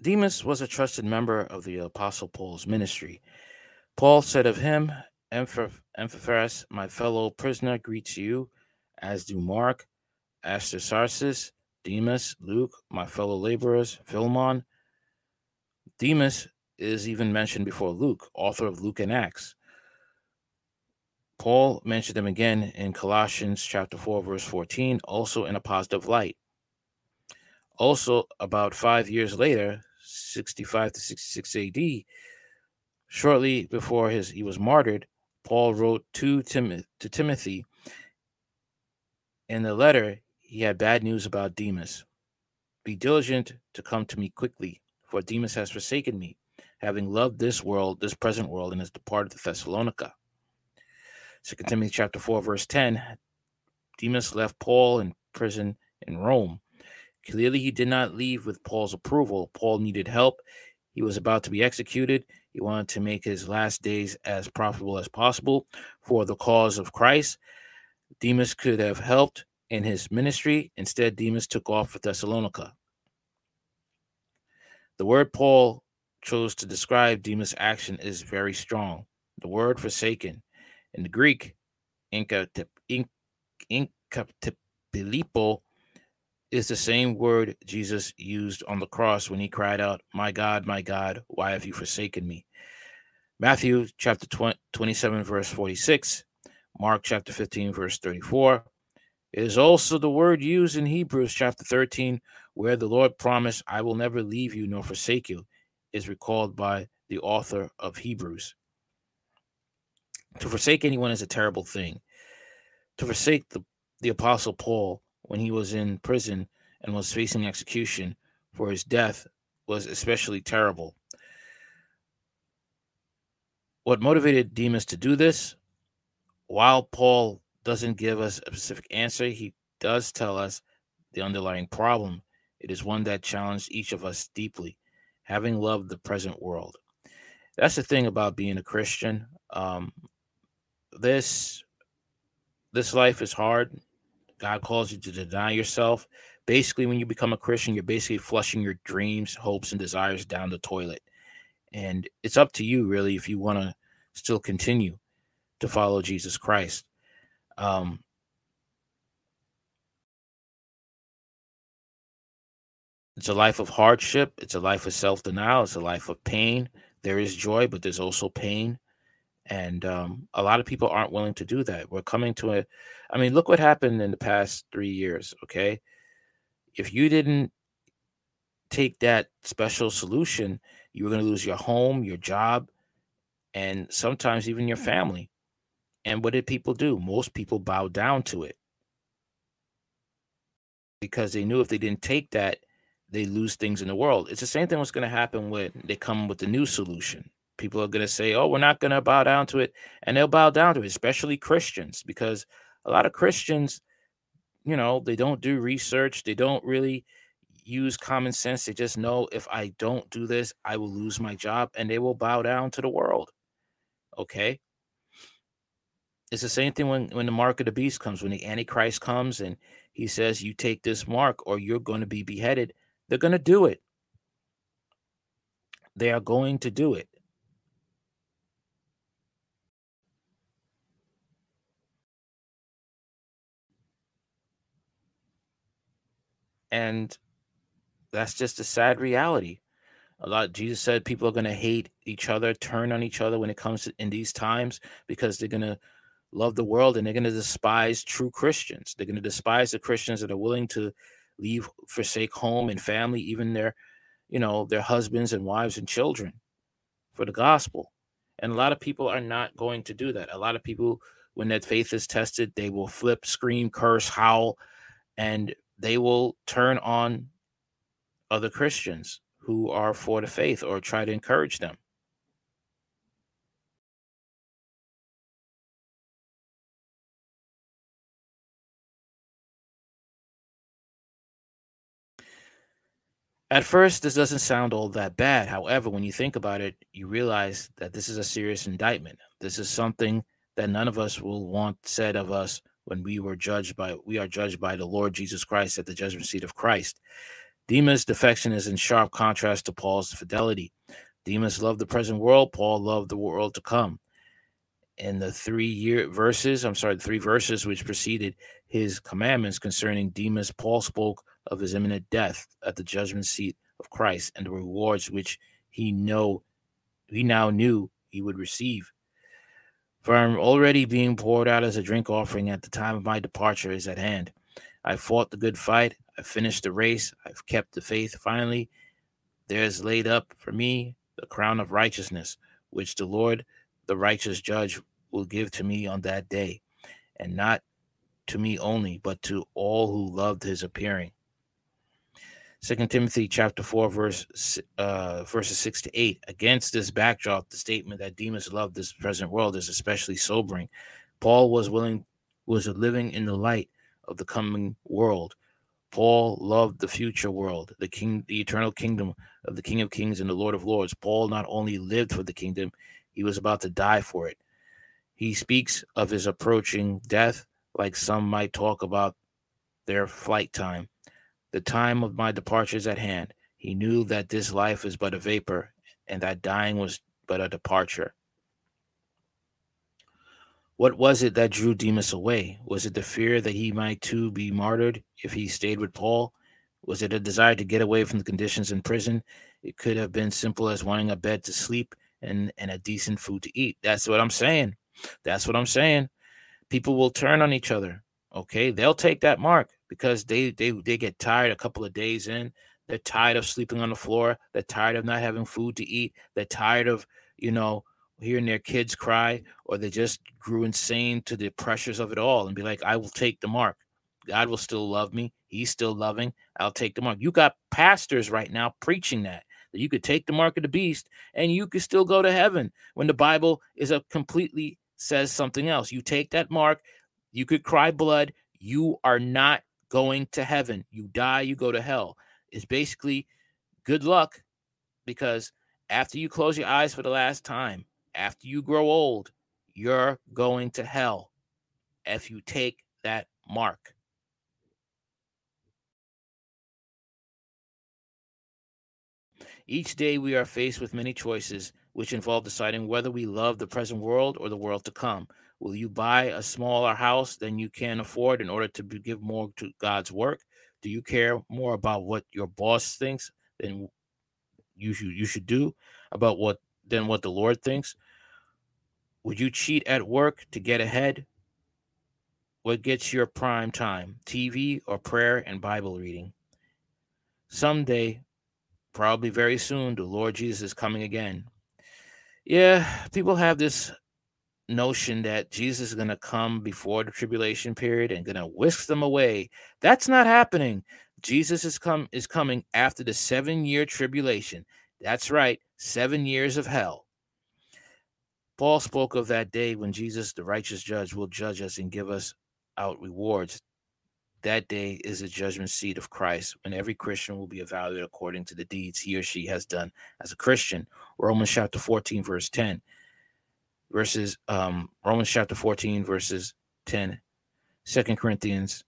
Demas was a trusted member of the Apostle Paul's ministry. Paul said of him, Epaphras, my fellow prisoner, greets you, as do Mark, Aristarchus, Demas, Luke, my fellow laborers, Philemon. Demas is even mentioned before Luke, author of Luke and Acts. Paul mentioned him again in Colossians chapter 4, verse 14, also in a positive light. Also, about five years later, 65 to 66 AD, shortly before his he was martyred, Paul wrote to, Tim, to Timothy. In the letter, he had bad news about Demas. Be diligent to come to me quickly, for Demas has forsaken me, having loved this world, this present world, and has departed to Thessalonica. Second Timothy chapter 4, verse 10. Demas left Paul in prison in Rome. Clearly, he did not leave with Paul's approval. Paul needed help. He was about to be executed. He wanted to make his last days as profitable as possible for the cause of Christ. Demas could have helped in his ministry. Instead, Demas took off for Thessalonica. The word Paul chose to describe Demas' action is very strong. The word forsaken. In the Greek, inkaptilipo is the same word Jesus used on the cross when he cried out, My God, my God, why have you forsaken me? Matthew chapter 20, 27, verse 46, Mark chapter 15, verse 34. It is also the word used in Hebrews chapter 13, where the Lord promised, I will never leave you nor forsake you, is recalled by the author of Hebrews. To forsake anyone is a terrible thing. To forsake the, the apostle Paul when he was in prison and was facing execution for his death was especially terrible. What motivated Demas to do this? While Paul doesn't give us a specific answer, he does tell us the underlying problem. It is one that challenged each of us deeply, having loved the present world. That's the thing about being a Christian. Um, this this life is hard. God calls you to deny yourself. Basically, when you become a Christian, you're basically flushing your dreams, hopes, and desires down the toilet. And it's up to you, really, if you want to still continue to follow Jesus Christ. Um, it's a life of hardship. It's a life of self denial. It's a life of pain. There is joy, but there's also pain. And um, a lot of people aren't willing to do that. We're coming to a, I mean, look what happened in the past three years, okay? If you didn't take that special solution, you were going to lose your home, your job, and sometimes even your family. And what did people do? Most people bowed down to it because they knew if they didn't take that, they lose things in the world. It's the same thing what's going to happen when they come with the new solution people are going to say, oh, we're not going to bow down to it. And they'll bow down to it, especially Christians, because a lot of Christians, you know, they don't do research. They don't really use common sense. They just know if I don't do this, I will lose my job and they will bow down to the world. Okay. It's the same thing when, when the mark of the beast comes, when the Antichrist comes and he says, You take this mark or you're going to be beheaded. They're going to do it. They are going to do it. And that's just a sad reality. A lot Jesus said people are going to hate each other, turn on each other when it comes to in these times because they're going to love the world and they're going to despise true Christians. They're going to despise the Christians that are willing to leave, forsake home and family, even their, you know, their husbands and wives and children for the gospel. And a lot of people are not going to do that. A lot of people, when that faith is tested, they will flip, scream, curse, howl, and they will turn on other Christians who are for the faith or try to encourage them. At first, this doesn't sound all that bad. However, when you think about it, you realize that this is a serious indictment. This is something that none of us will want said of us when we were judged by we are judged by the Lord Jesus Christ at the judgment seat of Christ. Demas' defection is in sharp contrast to Paul's fidelity. Demas loved the present world, Paul loved the world to come. In the three year verses, I'm sorry, the three verses which preceded his commandments concerning Demas, Paul spoke of his imminent death at the judgment seat of Christ and the rewards which he know he now knew he would receive. For already being poured out as a drink offering at the time of my departure is at hand. I fought the good fight, I finished the race, I've kept the faith. Finally, there is laid up for me the crown of righteousness, which the Lord, the righteous judge, will give to me on that day, and not to me only, but to all who loved his appearing. Second Timothy chapter four, verse uh, verses six to eight. Against this backdrop, the statement that Demas loved this present world is especially sobering. Paul was willing was living in the light of the coming world. Paul loved the future world, the king, the eternal kingdom of the King of Kings and the Lord of Lords. Paul not only lived for the kingdom, he was about to die for it. He speaks of his approaching death like some might talk about their flight time. The time of my departure is at hand. He knew that this life is but a vapor, and that dying was but a departure. What was it that drew Demas away? Was it the fear that he might too be martyred if he stayed with Paul? Was it a desire to get away from the conditions in prison? It could have been simple as wanting a bed to sleep and, and a decent food to eat. That's what I'm saying. That's what I'm saying. People will turn on each other. Okay. They'll take that mark because they they they get tired a couple of days in. They're tired of sleeping on the floor. They're tired of not having food to eat. They're tired of, you know, hearing their kids cry, or they just grew insane to the pressures of it all and be like, I will take the mark. God will still love me. He's still loving. I'll take the mark. You got pastors right now preaching that that you could take the mark of the beast and you could still go to heaven when the Bible is a completely says something else. You take that mark, you could cry blood. You are not going to heaven. You die, you go to hell. It's basically good luck because after you close your eyes for the last time, after you grow old, you're going to hell if you take that mark. Each day we are faced with many choices, which involve deciding whether we love the present world or the world to come. Will you buy a smaller house than you can afford in order to give more to God's work? Do you care more about what your boss thinks than you should you should do about what than what the Lord thinks? Would you cheat at work to get ahead? What gets your prime time? TV or prayer and Bible reading? Someday, probably very soon, the Lord Jesus is coming again. Yeah, people have this notion that Jesus is going to come before the tribulation period and going to whisk them away. That's not happening. Jesus is come is coming after the 7-year tribulation. That's right, 7 years of hell. Paul spoke of that day when Jesus, the righteous judge, will judge us and give us out rewards. That day is the judgment seat of Christ when every Christian will be evaluated according to the deeds he or she has done as a Christian. Romans chapter 14, verse 10 verses um, Romans chapter 14 verses 10, 2 Corinthians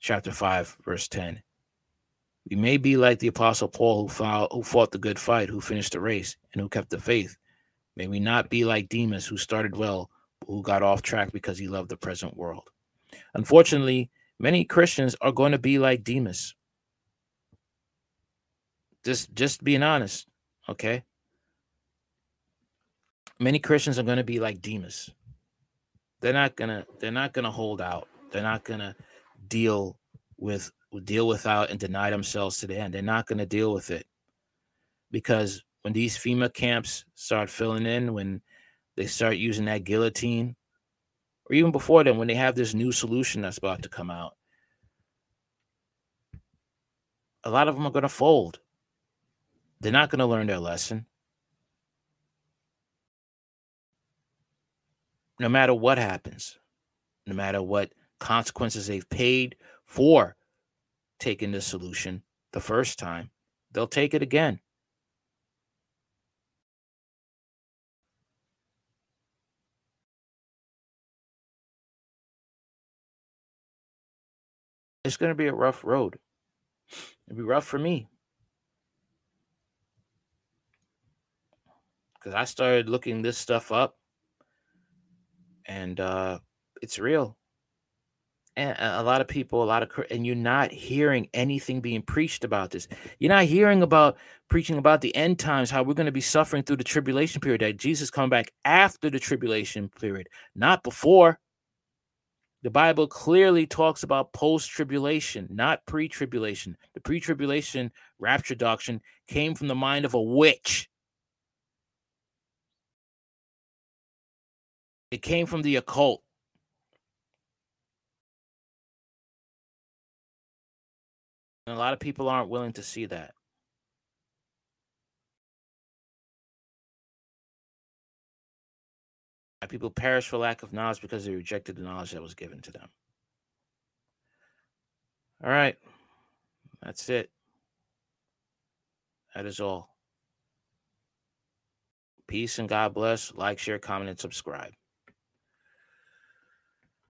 chapter 5 verse 10. We may be like the apostle Paul who fought, who fought the good fight, who finished the race, and who kept the faith. May we not be like Demas who started well, but who got off track because he loved the present world. Unfortunately, many Christians are going to be like Demas. Just just being honest, okay? Many Christians are going to be like Demas. They're not gonna they're not gonna hold out. They're not gonna deal with deal without and deny themselves to the end. They're not gonna deal with it because when these FEMA camps start filling in, when they start using that guillotine, or even before then, when they have this new solution that's about to come out, a lot of them are going to fold. They're not going to learn their lesson. No matter what happens, no matter what consequences they've paid for taking the solution the first time, they'll take it again. It's going to be a rough road. It'd be rough for me. Because I started looking this stuff up and uh, it's real. And a lot of people, a lot of, and you're not hearing anything being preached about this. You're not hearing about preaching about the end times, how we're going to be suffering through the tribulation period, that Jesus come back after the tribulation period, not before. The Bible clearly talks about post tribulation, not pre tribulation. The pre tribulation rapture doctrine came from the mind of a witch. It came from the occult. And a lot of people aren't willing to see that. People perish for lack of knowledge because they rejected the knowledge that was given to them. All right. That's it. That is all. Peace and God bless. Like, share, comment, and subscribe.